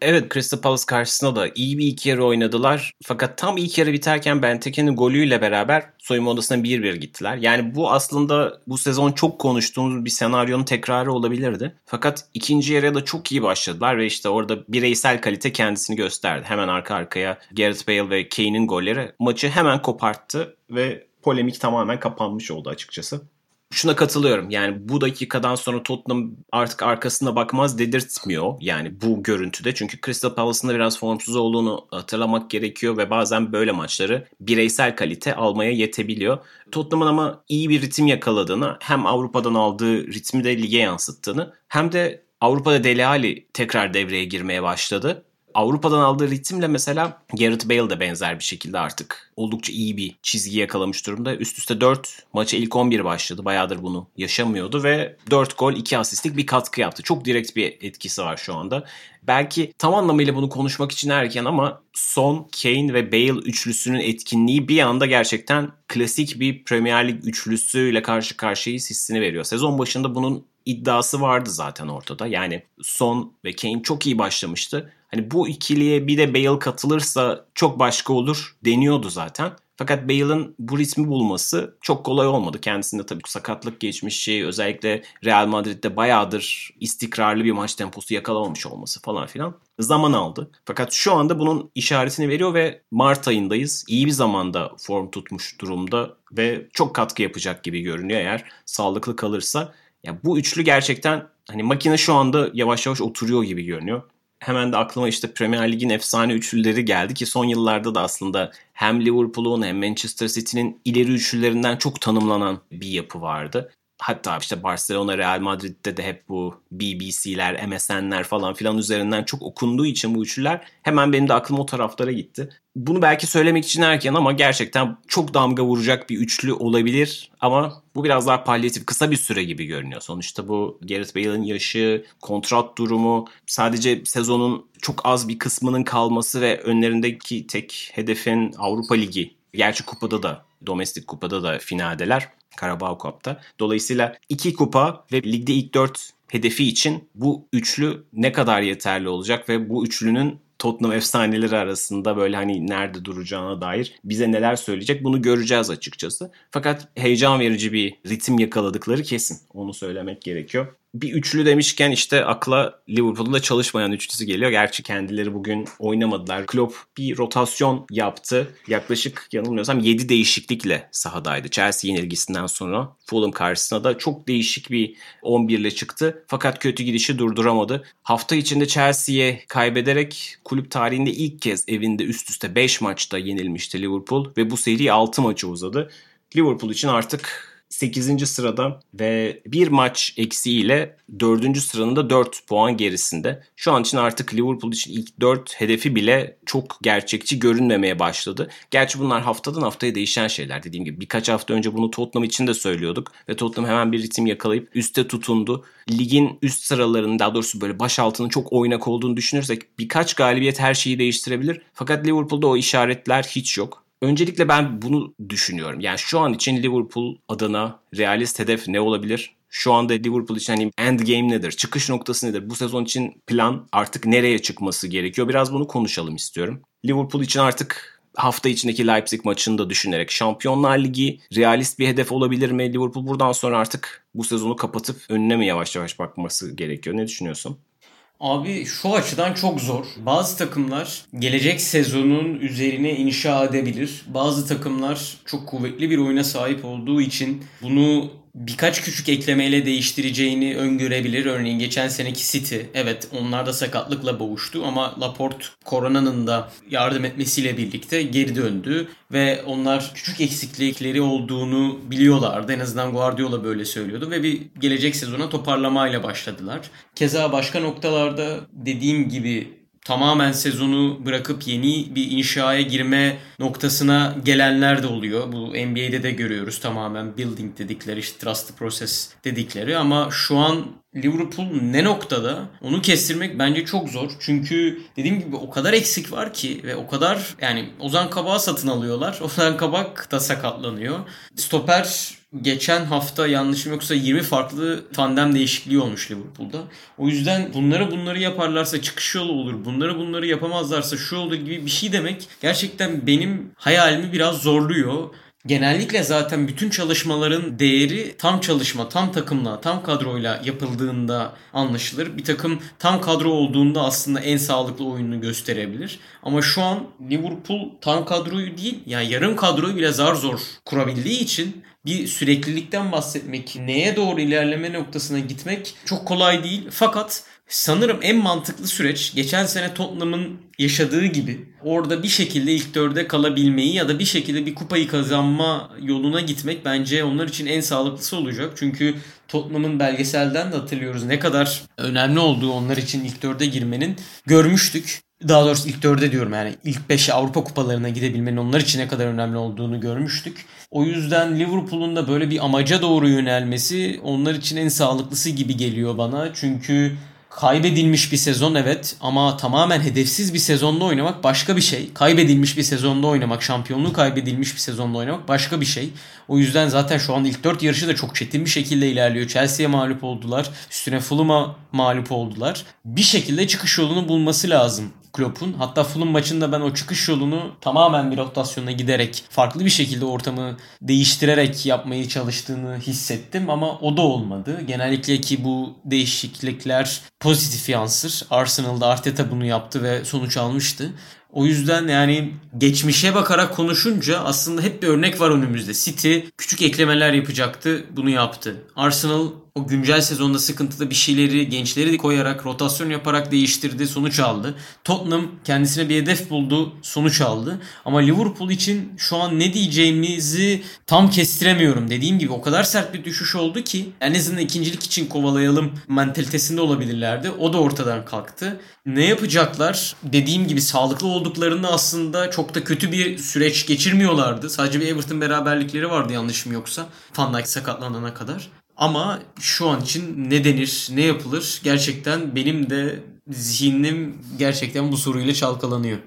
Evet Crystal Palace karşısında da iyi bir ilk yarı oynadılar. Fakat tam ilk yarı biterken Benteke'nin golüyle beraber soyunma odasına 1-1 gittiler. Yani bu aslında bu sezon çok konuştuğumuz bir senaryonun tekrarı olabilirdi. Fakat ikinci yarıya da çok iyi başladılar ve işte orada bireysel kalite kendisini gösterdi. Hemen arka arkaya Gareth Bale ve Kane'in golleri maçı hemen koparttı ve polemik tamamen kapanmış oldu açıkçası şuna katılıyorum. Yani bu dakikadan sonra Tottenham artık arkasına bakmaz dedirtmiyor. Yani bu görüntüde. Çünkü Crystal Palace'ın da biraz formsuz olduğunu hatırlamak gerekiyor ve bazen böyle maçları bireysel kalite almaya yetebiliyor. Tottenham'ın ama iyi bir ritim yakaladığını hem Avrupa'dan aldığı ritmi de lige yansıttığını hem de Avrupa'da Dele Alli tekrar devreye girmeye başladı. Avrupa'dan aldığı ritimle mesela Gareth Bale de benzer bir şekilde artık oldukça iyi bir çizgi yakalamış durumda. Üst üste 4 maça ilk 11 başladı. Bayağıdır bunu yaşamıyordu ve 4 gol 2 asistlik bir katkı yaptı. Çok direkt bir etkisi var şu anda. Belki tam anlamıyla bunu konuşmak için erken ama Son, Kane ve Bale üçlüsünün etkinliği bir anda gerçekten klasik bir Premier Lig üçlüsüyle karşı karşıyayız hissini veriyor. Sezon başında bunun iddiası vardı zaten ortada. Yani Son ve Kane çok iyi başlamıştı. Hani bu ikiliye bir de Bale katılırsa çok başka olur deniyordu zaten. Fakat Bale'ın bu ritmi bulması çok kolay olmadı. Kendisinde tabii sakatlık geçmişi, özellikle Real Madrid'de bayağıdır istikrarlı bir maç temposu yakalamamış olması falan filan zaman aldı. Fakat şu anda bunun işaretini veriyor ve Mart ayındayız. İyi bir zamanda form tutmuş durumda ve çok katkı yapacak gibi görünüyor eğer sağlıklı kalırsa. Ya bu üçlü gerçekten hani makine şu anda yavaş yavaş oturuyor gibi görünüyor hemen de aklıma işte Premier Lig'in efsane üçlüleri geldi ki son yıllarda da aslında hem Liverpool'un hem Manchester City'nin ileri üçlülerinden çok tanımlanan bir yapı vardı. Hatta işte Barcelona, Real Madrid'de de hep bu BBC'ler, MSN'ler falan filan üzerinden çok okunduğu için bu üçlüler hemen benim de aklım o taraflara gitti. Bunu belki söylemek için erken ama gerçekten çok damga vuracak bir üçlü olabilir. Ama bu biraz daha palyatif, kısa bir süre gibi görünüyor. Sonuçta bu Gareth Bale'ın yaşı, kontrat durumu, sadece sezonun çok az bir kısmının kalması ve önlerindeki tek hedefin Avrupa Ligi. Gerçi kupada da, domestik kupada da finaldeler. Carabao Cup'ta. Dolayısıyla iki kupa ve ligde ilk dört hedefi için bu üçlü ne kadar yeterli olacak ve bu üçlünün Tottenham efsaneleri arasında böyle hani nerede duracağına dair bize neler söyleyecek bunu göreceğiz açıkçası. Fakat heyecan verici bir ritim yakaladıkları kesin. Onu söylemek gerekiyor bir üçlü demişken işte akla Liverpool'da çalışmayan üçlüsü geliyor. Gerçi kendileri bugün oynamadılar. Klopp bir rotasyon yaptı. Yaklaşık yanılmıyorsam 7 değişiklikle sahadaydı. Chelsea yenilgisinden sonra Fulham karşısına da çok değişik bir 11 ile çıktı. Fakat kötü gidişi durduramadı. Hafta içinde Chelsea'ye kaybederek kulüp tarihinde ilk kez evinde üst üste 5 maçta yenilmişti Liverpool ve bu seri 6 maçı uzadı. Liverpool için artık 8. sırada ve bir maç eksiğiyle 4. sıranın da 4 puan gerisinde. Şu an için artık Liverpool için ilk 4 hedefi bile çok gerçekçi görünmemeye başladı. Gerçi bunlar haftadan haftaya değişen şeyler. Dediğim gibi birkaç hafta önce bunu Tottenham için de söylüyorduk. Ve Tottenham hemen bir ritim yakalayıp üste tutundu. Ligin üst sıralarının daha doğrusu böyle baş altının çok oynak olduğunu düşünürsek birkaç galibiyet her şeyi değiştirebilir. Fakat Liverpool'da o işaretler hiç yok. Öncelikle ben bunu düşünüyorum. Yani şu an için Liverpool adına realist hedef ne olabilir? Şu anda Liverpool için hani end game nedir? Çıkış noktası nedir? Bu sezon için plan artık nereye çıkması gerekiyor? Biraz bunu konuşalım istiyorum. Liverpool için artık hafta içindeki Leipzig maçını da düşünerek Şampiyonlar Ligi realist bir hedef olabilir mi? Liverpool buradan sonra artık bu sezonu kapatıp önüne mi yavaş yavaş bakması gerekiyor? Ne düşünüyorsun? Abi şu açıdan çok zor. Bazı takımlar gelecek sezonun üzerine inşa edebilir. Bazı takımlar çok kuvvetli bir oyuna sahip olduğu için bunu birkaç küçük eklemeyle değiştireceğini öngörebilir. Örneğin geçen seneki City. Evet onlar da sakatlıkla boğuştu ama Laporte koronanın da yardım etmesiyle birlikte geri döndü. Ve onlar küçük eksiklikleri olduğunu biliyorlardı. En azından Guardiola böyle söylüyordu. Ve bir gelecek sezona toparlamayla başladılar. Keza başka noktalarda dediğim gibi tamamen sezonu bırakıp yeni bir inşaya girme noktasına gelenler de oluyor. Bu NBA'de de görüyoruz tamamen building dedikleri, işte trust process dedikleri ama şu an Liverpool ne noktada onu kestirmek bence çok zor. Çünkü dediğim gibi o kadar eksik var ki ve o kadar yani Ozan Kabak'ı satın alıyorlar. Ozan Kabak da sakatlanıyor. Stoper geçen hafta yanlışım yoksa 20 farklı tandem değişikliği olmuş Liverpool'da. O yüzden bunları bunları yaparlarsa çıkış yolu olur. Bunları bunları yapamazlarsa şu olur gibi bir şey demek gerçekten benim hayalimi biraz zorluyor. Genellikle zaten bütün çalışmaların değeri tam çalışma, tam takımla, tam kadroyla yapıldığında anlaşılır. Bir takım tam kadro olduğunda aslında en sağlıklı oyununu gösterebilir. Ama şu an Liverpool tam kadroyu değil, yani yarım kadroyu bile zar zor kurabildiği için bir süreklilikten bahsetmek, neye doğru ilerleme noktasına gitmek çok kolay değil. Fakat sanırım en mantıklı süreç geçen sene Tottenham'ın yaşadığı gibi orada bir şekilde ilk dörde kalabilmeyi ya da bir şekilde bir kupayı kazanma yoluna gitmek bence onlar için en sağlıklısı olacak. Çünkü Tottenham'ın belgeselden de hatırlıyoruz ne kadar önemli olduğu onlar için ilk dörde girmenin görmüştük. Daha doğrusu ilk dörde diyorum yani ilk beşe Avrupa kupalarına gidebilmenin onlar için ne kadar önemli olduğunu görmüştük. O yüzden Liverpool'un da böyle bir amaca doğru yönelmesi onlar için en sağlıklısı gibi geliyor bana. Çünkü kaybedilmiş bir sezon evet ama tamamen hedefsiz bir sezonda oynamak başka bir şey. Kaybedilmiş bir sezonda oynamak, şampiyonluğu kaybedilmiş bir sezonda oynamak başka bir şey. O yüzden zaten şu an ilk 4 yarışı da çok çetin bir şekilde ilerliyor. Chelsea'ye mağlup oldular. Üstüne Fulham'a mağlup oldular. Bir şekilde çıkış yolunu bulması lazım Klopp'un. Hatta Fulham maçında ben o çıkış yolunu tamamen bir rotasyona giderek farklı bir şekilde ortamı değiştirerek yapmayı çalıştığını hissettim ama o da olmadı. Genellikle ki bu değişiklikler pozitif yansır. Arsenal'da Arteta bunu yaptı ve sonuç almıştı. O yüzden yani geçmişe bakarak konuşunca aslında hep bir örnek var önümüzde. City küçük eklemeler yapacaktı, bunu yaptı. Arsenal o güncel sezonda sıkıntıda bir şeyleri, gençleri koyarak, rotasyon yaparak değiştirdi, sonuç aldı. Tottenham kendisine bir hedef buldu, sonuç aldı. Ama Liverpool için şu an ne diyeceğimizi tam kestiremiyorum. Dediğim gibi o kadar sert bir düşüş oldu ki en azından ikincilik için kovalayalım mentalitesinde olabilirlerdi. O da ortadan kalktı. Ne yapacaklar? Dediğim gibi sağlıklı olduklarında aslında çok da kötü bir süreç geçirmiyorlardı. Sadece bir Everton beraberlikleri vardı yanlışım yoksa. Van Dijk sakatlanana kadar. Ama şu an için ne denir, ne yapılır gerçekten benim de zihnim gerçekten bu soruyla çalkalanıyor.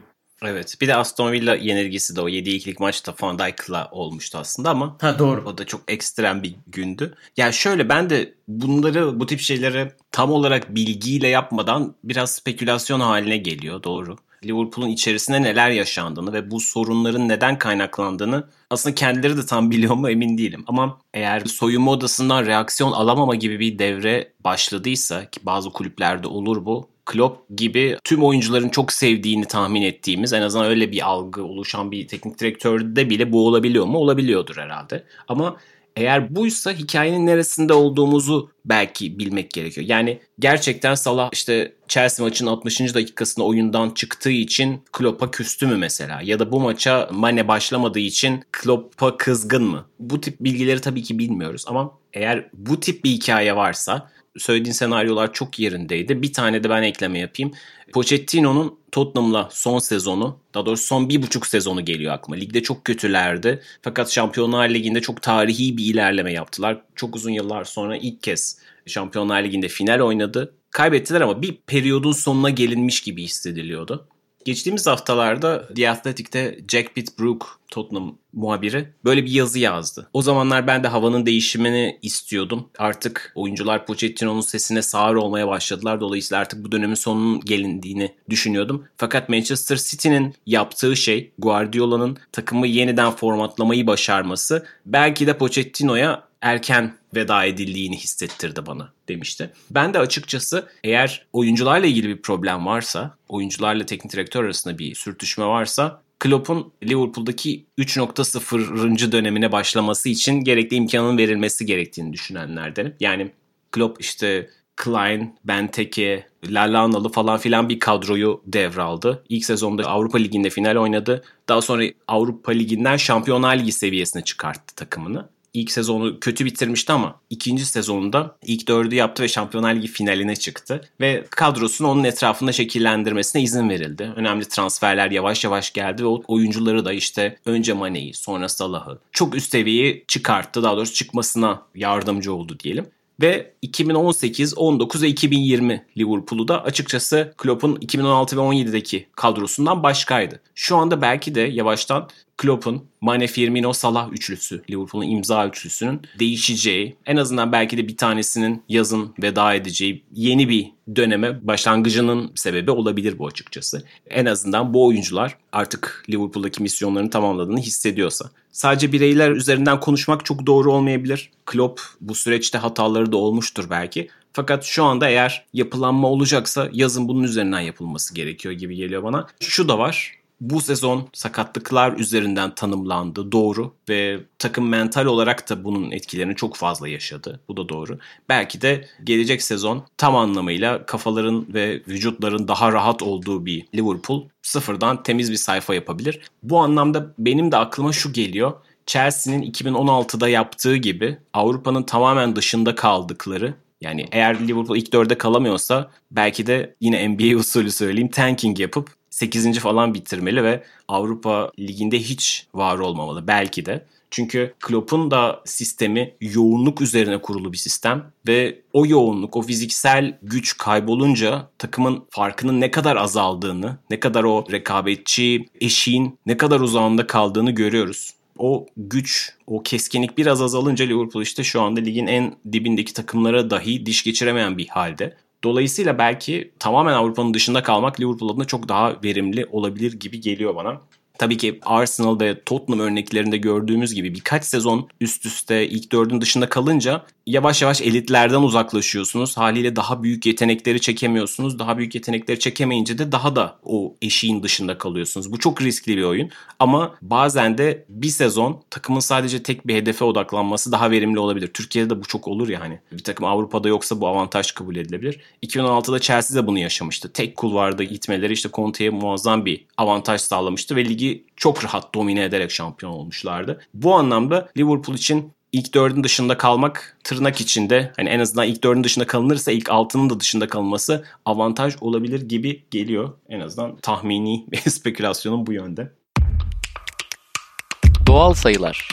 Evet. Bir de Aston Villa yenilgisi de o 7-2'lik maçta Van Dijk'la olmuştu aslında ama ha doğru. O da çok ekstrem bir gündü. Yani şöyle ben de bunları bu tip şeyleri tam olarak bilgiyle yapmadan biraz spekülasyon haline geliyor doğru. Liverpool'un içerisinde neler yaşandığını ve bu sorunların neden kaynaklandığını aslında kendileri de tam biliyor mu emin değilim. Ama eğer soyunma odasından reaksiyon alamama gibi bir devre başladıysa ki bazı kulüplerde olur bu. Klopp gibi tüm oyuncuların çok sevdiğini tahmin ettiğimiz en azından öyle bir algı oluşan bir teknik direktörde bile bu olabiliyor mu? Olabiliyordur herhalde. Ama eğer buysa hikayenin neresinde olduğumuzu belki bilmek gerekiyor. Yani gerçekten Salah işte Chelsea maçının 60. dakikasında oyundan çıktığı için Klopp'a küstü mü mesela? Ya da bu maça Mane başlamadığı için Klopp'a kızgın mı? Bu tip bilgileri tabii ki bilmiyoruz ama eğer bu tip bir hikaye varsa söylediğin senaryolar çok yerindeydi. Bir tane de ben ekleme yapayım. Pochettino'nun Tottenham'la son sezonu, daha doğrusu son bir buçuk sezonu geliyor aklıma. Ligde çok kötülerdi. Fakat Şampiyonlar Ligi'nde çok tarihi bir ilerleme yaptılar. Çok uzun yıllar sonra ilk kez Şampiyonlar Ligi'nde final oynadı. Kaybettiler ama bir periyodun sonuna gelinmiş gibi hissediliyordu. Geçtiğimiz haftalarda The Athletic'te Jack Pitt-Brook Tottenham muhabiri böyle bir yazı yazdı. O zamanlar ben de havanın değişimini istiyordum. Artık oyuncular Pochettino'nun sesine sağır olmaya başladılar. Dolayısıyla artık bu dönemin sonunun gelindiğini düşünüyordum. Fakat Manchester City'nin yaptığı şey Guardiola'nın takımı yeniden formatlamayı başarması belki de Pochettino'ya erken veda edildiğini hissettirdi bana demişti. Ben de açıkçası eğer oyuncularla ilgili bir problem varsa, oyuncularla teknik direktör arasında bir sürtüşme varsa Klopp'un Liverpool'daki 3.0. dönemine başlaması için gerekli imkanın verilmesi gerektiğini düşünenlerdenim. Yani Klopp işte Klein, Benteke, Lallanalı falan filan bir kadroyu devraldı. İlk sezonda Avrupa Ligi'nde final oynadı. Daha sonra Avrupa Ligi'nden Şampiyonlar Ligi seviyesine çıkarttı takımını ilk sezonu kötü bitirmişti ama ikinci sezonunda ilk dördü yaptı ve Şampiyonlar Ligi finaline çıktı. Ve kadrosunu onun etrafında şekillendirmesine izin verildi. Önemli transferler yavaş yavaş geldi ve o oyuncuları da işte önce Mane'yi sonra Salah'ı çok üst seviyeye çıkarttı. Daha doğrusu çıkmasına yardımcı oldu diyelim. Ve 2018, 19 ve 2020 Liverpool'u da açıkçası Klopp'un 2016 ve 17'deki kadrosundan başkaydı. Şu anda belki de yavaştan Klopp'un Mane, Firmino, Salah üçlüsü, Liverpool'un imza üçlüsünün değişeceği, en azından belki de bir tanesinin yazın veda edeceği yeni bir döneme başlangıcının sebebi olabilir bu açıkçası. En azından bu oyuncular artık Liverpool'daki misyonlarını tamamladığını hissediyorsa. Sadece bireyler üzerinden konuşmak çok doğru olmayabilir. Klopp bu süreçte hataları da olmuştur belki. Fakat şu anda eğer yapılanma olacaksa yazın bunun üzerinden yapılması gerekiyor gibi geliyor bana. Şu da var bu sezon sakatlıklar üzerinden tanımlandı doğru ve takım mental olarak da bunun etkilerini çok fazla yaşadı. Bu da doğru. Belki de gelecek sezon tam anlamıyla kafaların ve vücutların daha rahat olduğu bir Liverpool sıfırdan temiz bir sayfa yapabilir. Bu anlamda benim de aklıma şu geliyor. Chelsea'nin 2016'da yaptığı gibi Avrupa'nın tamamen dışında kaldıkları yani eğer Liverpool ilk dörde kalamıyorsa belki de yine NBA usulü söyleyeyim tanking yapıp 8. falan bitirmeli ve Avrupa Ligi'nde hiç var olmamalı belki de. Çünkü Klopp'un da sistemi yoğunluk üzerine kurulu bir sistem ve o yoğunluk, o fiziksel güç kaybolunca takımın farkının ne kadar azaldığını, ne kadar o rekabetçi eşiğin ne kadar uzağında kaldığını görüyoruz. O güç, o keskinlik biraz azalınca Liverpool işte şu anda ligin en dibindeki takımlara dahi diş geçiremeyen bir halde. Dolayısıyla belki tamamen Avrupa'nın dışında kalmak Liverpool adına çok daha verimli olabilir gibi geliyor bana. Tabii ki Arsenal ve Tottenham örneklerinde gördüğümüz gibi birkaç sezon üst üste ilk dördün dışında kalınca yavaş yavaş elitlerden uzaklaşıyorsunuz. Haliyle daha büyük yetenekleri çekemiyorsunuz. Daha büyük yetenekleri çekemeyince de daha da o eşiğin dışında kalıyorsunuz. Bu çok riskli bir oyun. Ama bazen de bir sezon takımın sadece tek bir hedefe odaklanması daha verimli olabilir. Türkiye'de de bu çok olur ya hani. Bir takım Avrupa'da yoksa bu avantaj kabul edilebilir. 2016'da Chelsea de bunu yaşamıştı. Tek kulvarda gitmeleri işte Conte'ye muazzam bir avantaj sağlamıştı ve ligi çok rahat domine ederek şampiyon olmuşlardı. Bu anlamda Liverpool için ilk dördün dışında kalmak tırnak içinde hani en azından ilk dördün dışında kalınırsa ilk altının da dışında kalınması avantaj olabilir gibi geliyor. En azından tahmini ve spekülasyonun bu yönde. Doğal sayılar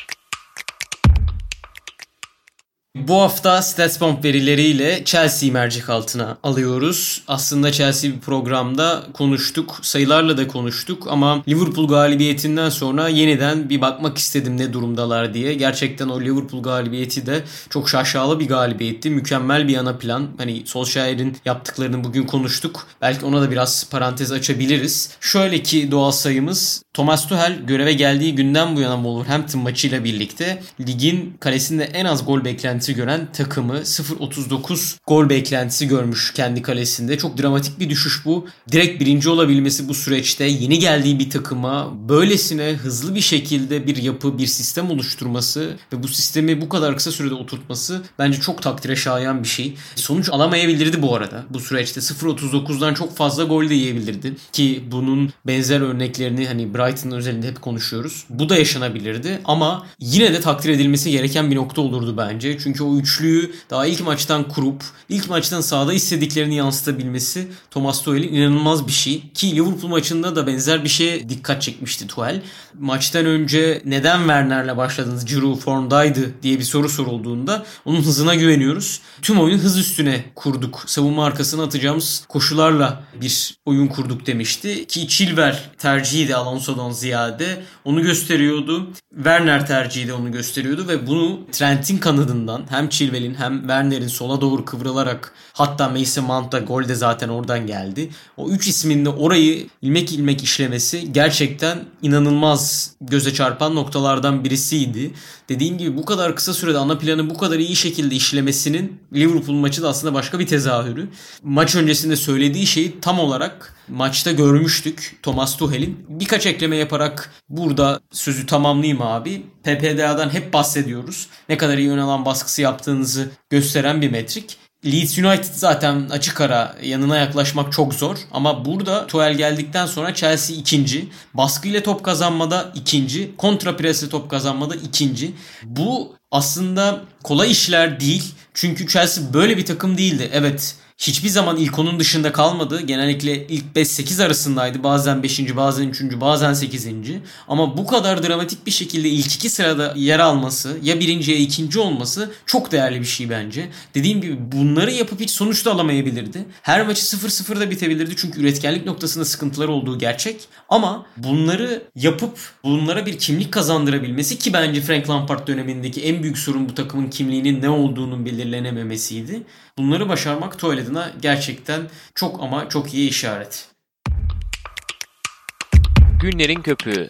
Bu hafta StatsBomb verileriyle Chelsea'yi mercek altına alıyoruz. Aslında Chelsea bir programda konuştuk. Sayılarla da konuştuk ama Liverpool galibiyetinden sonra yeniden bir bakmak istedim ne durumdalar diye. Gerçekten o Liverpool galibiyeti de çok şaşalı bir galibiyetti. Mükemmel bir ana plan. Hani Solskjaer'in yaptıklarını bugün konuştuk. Belki ona da biraz parantez açabiliriz. Şöyle ki doğal sayımız Thomas Tuchel göreve geldiği günden bu yana Wolverhampton maçıyla birlikte ligin kalesinde en az gol beklentisi gören takımı 0.39 gol beklentisi görmüş kendi kalesinde. Çok dramatik bir düşüş bu. Direkt birinci olabilmesi bu süreçte yeni geldiği bir takıma böylesine hızlı bir şekilde bir yapı, bir sistem oluşturması ve bu sistemi bu kadar kısa sürede oturtması bence çok takdire şayan bir şey. Sonuç alamayabilirdi bu arada. Bu süreçte 0.39'dan çok fazla gol de yiyebilirdi. Ki bunun benzer örneklerini hani Brighton özelinde hep konuşuyoruz. Bu da yaşanabilirdi ama yine de takdir edilmesi gereken bir nokta olurdu bence. Çünkü o üçlüyü daha ilk maçtan kurup ilk maçtan sahada istediklerini yansıtabilmesi Thomas Tuchel'in inanılmaz bir şey. Ki Liverpool maçında da benzer bir şeye dikkat çekmişti Tuchel. Maçtan önce neden Werner'le başladınız? Giroud formdaydı diye bir soru sorulduğunda onun hızına güveniyoruz. Tüm oyunu hız üstüne kurduk. Savunma arkasına atacağımız koşularla bir oyun kurduk demişti. Ki Chilwell tercihi de Alonso'dan ziyade onu gösteriyordu. Werner tercihi de onu gösteriyordu ve bunu Trent'in kanadından hem Chilwell'in hem Werner'in sola doğru kıvrılarak hatta Mason Mount gol de zaten oradan geldi. O üç ismin de orayı ilmek ilmek işlemesi gerçekten inanılmaz göze çarpan noktalardan birisiydi. Dediğim gibi bu kadar kısa sürede ana planı bu kadar iyi şekilde işlemesinin Liverpool maçı da aslında başka bir tezahürü. Maç öncesinde söylediği şeyi tam olarak maçta görmüştük Thomas Tuchel'in. Birkaç ekleme yaparak burada sözü tamamlayayım abi. PPDA'dan hep bahsediyoruz. Ne kadar iyi ön alan baskısı yaptığınızı gösteren bir metrik. Leeds United zaten açık ara yanına yaklaşmak çok zor. Ama burada Tuchel geldikten sonra Chelsea ikinci. Baskıyla top kazanmada ikinci. Kontra presle top kazanmada ikinci. Bu aslında kolay işler değil. Çünkü Chelsea böyle bir takım değildi. Evet hiçbir zaman ilk onun dışında kalmadı. Genellikle ilk 5-8 arasındaydı. Bazen 5. bazen 3. bazen 8. Ama bu kadar dramatik bir şekilde ilk iki sırada yer alması ya birinci ya ikinci olması çok değerli bir şey bence. Dediğim gibi bunları yapıp hiç sonuç da alamayabilirdi. Her maçı 0-0'da bitebilirdi çünkü üretkenlik noktasında sıkıntılar olduğu gerçek. Ama bunları yapıp bunlara bir kimlik kazandırabilmesi ki bence Frank Lampard dönemindeki en büyük sorun bu takımın kimliğinin ne olduğunun belirlenememesiydi. Bunları başarmak Tuchel adına gerçekten çok ama çok iyi işaret. Günlerin köpüğü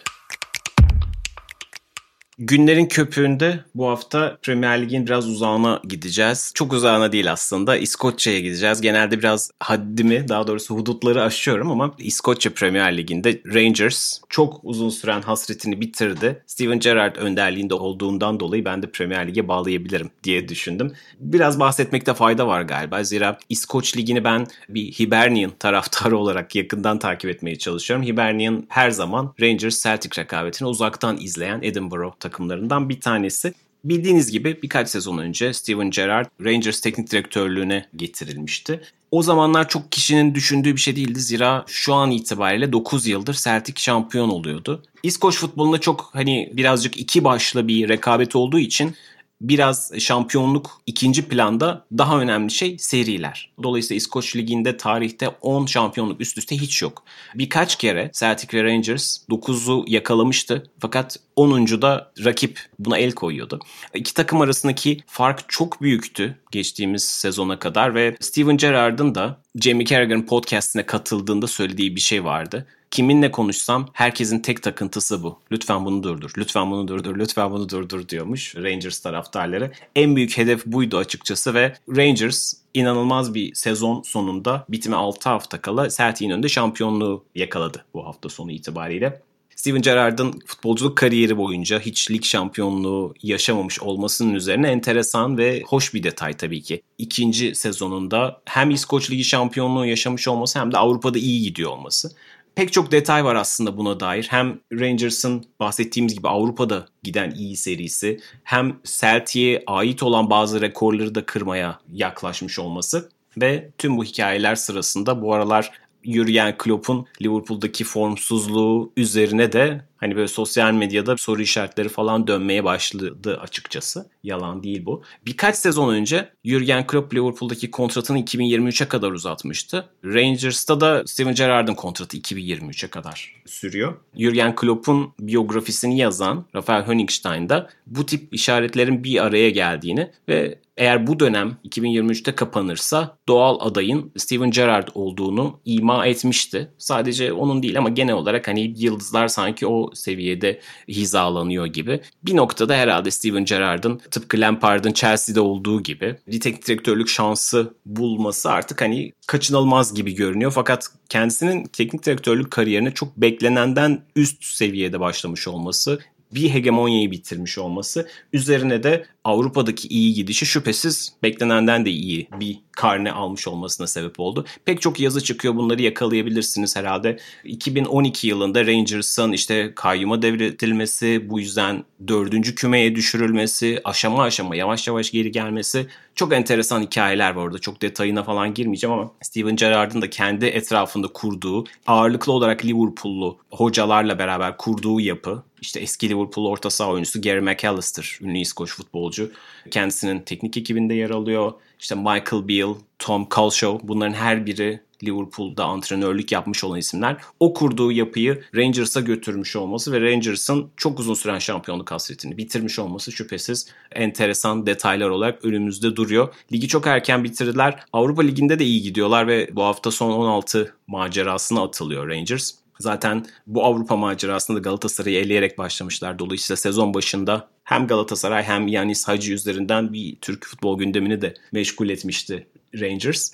Günlerin köpüğünde bu hafta Premier Lig'in biraz uzağına gideceğiz. Çok uzağına değil aslında. İskoçya'ya gideceğiz. Genelde biraz haddimi, daha doğrusu hudutları aşıyorum ama İskoçya Premier Ligi'nde Rangers çok uzun süren hasretini bitirdi. Steven Gerrard önderliğinde olduğundan dolayı ben de Premier Lig'e bağlayabilirim diye düşündüm. Biraz bahsetmekte fayda var galiba. Zira İskoç Ligi'ni ben bir Hibernian taraftarı olarak yakından takip etmeye çalışıyorum. Hibernian her zaman Rangers Celtic rekabetini uzaktan izleyen Edinburgh takımlarından bir tanesi. Bildiğiniz gibi birkaç sezon önce Steven Gerrard Rangers teknik direktörlüğüne getirilmişti. O zamanlar çok kişinin düşündüğü bir şey değildi. Zira şu an itibariyle 9 yıldır Celtic şampiyon oluyordu. İskoç futbolunda çok hani birazcık iki başlı bir rekabet olduğu için biraz şampiyonluk ikinci planda daha önemli şey seriler. Dolayısıyla İskoç Ligi'nde tarihte 10 şampiyonluk üst üste hiç yok. Birkaç kere Celtic ve Rangers 9'u yakalamıştı fakat 10. da rakip buna el koyuyordu. İki takım arasındaki fark çok büyüktü geçtiğimiz sezona kadar ve Steven Gerrard'ın da Jamie Carragher'ın podcastine katıldığında söylediği bir şey vardı kiminle konuşsam herkesin tek takıntısı bu. Lütfen bunu durdur, lütfen bunu durdur, lütfen bunu durdur diyormuş Rangers taraftarları. En büyük hedef buydu açıkçası ve Rangers inanılmaz bir sezon sonunda bitime 6 hafta kala Celtic'in önünde şampiyonluğu yakaladı bu hafta sonu itibariyle. Steven Gerrard'ın futbolculuk kariyeri boyunca hiç lig şampiyonluğu yaşamamış olmasının üzerine enteresan ve hoş bir detay tabii ki. İkinci sezonunda hem İskoç Ligi şampiyonluğu yaşamış olması hem de Avrupa'da iyi gidiyor olması pek çok detay var aslında buna dair. Hem Rangers'ın bahsettiğimiz gibi Avrupa'da giden iyi serisi hem Celtic'e ait olan bazı rekorları da kırmaya yaklaşmış olması ve tüm bu hikayeler sırasında bu aralar yürüyen Klopp'un Liverpool'daki formsuzluğu üzerine de hani böyle sosyal medyada soru işaretleri falan dönmeye başladı açıkçası. Yalan değil bu. Birkaç sezon önce Jurgen Klopp Liverpool'daki kontratını 2023'e kadar uzatmıştı. Rangers'ta da Steven Gerrard'ın kontratı 2023'e kadar sürüyor. Jurgen Klopp'un biyografisini yazan Rafael Honigstein da bu tip işaretlerin bir araya geldiğini ve eğer bu dönem 2023'te kapanırsa doğal adayın Steven Gerrard olduğunu ima etmişti. Sadece onun değil ama genel olarak hani yıldızlar sanki o seviyede hizalanıyor gibi. Bir noktada herhalde Steven Gerrard'ın tıpkı Lampard'ın Chelsea'de olduğu gibi bir teknik direktörlük şansı bulması artık hani kaçınılmaz gibi görünüyor. Fakat kendisinin teknik direktörlük kariyerine çok beklenenden üst seviyede başlamış olması bir hegemonyayı bitirmiş olması üzerine de Avrupa'daki iyi gidişi şüphesiz beklenenden de iyi bir karne almış olmasına sebep oldu. Pek çok yazı çıkıyor bunları yakalayabilirsiniz herhalde. 2012 yılında Rangers'ın işte kayyuma devretilmesi, bu yüzden dördüncü kümeye düşürülmesi, aşama aşama yavaş yavaş geri gelmesi çok enteresan hikayeler var orada. Çok detayına falan girmeyeceğim ama Steven Gerrard'ın da kendi etrafında kurduğu, ağırlıklı olarak Liverpool'lu hocalarla beraber kurduğu yapı, işte eski Liverpool orta saha oyuncusu Gary McAllister, ünlü İskoç futbolcu. Kendisinin teknik ekibinde yer alıyor. İşte Michael Beale, Tom Culshaw bunların her biri Liverpool'da antrenörlük yapmış olan isimler. O kurduğu yapıyı Rangers'a götürmüş olması ve Rangers'ın çok uzun süren şampiyonluk hasretini bitirmiş olması şüphesiz enteresan detaylar olarak önümüzde duruyor. Ligi çok erken bitirdiler. Avrupa Ligi'nde de iyi gidiyorlar ve bu hafta son 16 macerasına atılıyor Rangers. Zaten bu Avrupa macerasında da Galatasaray'ı eleyerek başlamışlar. Dolayısıyla sezon başında hem Galatasaray hem Yanis Hacı üzerinden bir Türk futbol gündemini de meşgul etmişti Rangers.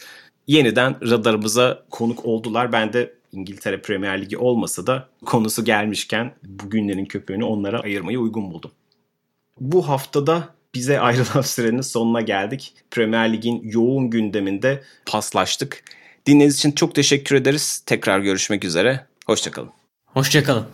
Yeniden radarımıza konuk oldular. Ben de İngiltere Premier Ligi olmasa da konusu gelmişken bugünlerin köpüğünü onlara ayırmayı uygun buldum. Bu haftada bize ayrılan sürenin sonuna geldik. Premier Lig'in yoğun gündeminde paslaştık. Dinlediğiniz için çok teşekkür ederiz. Tekrar görüşmek üzere. Hoşçakalın. Hoşçakalın.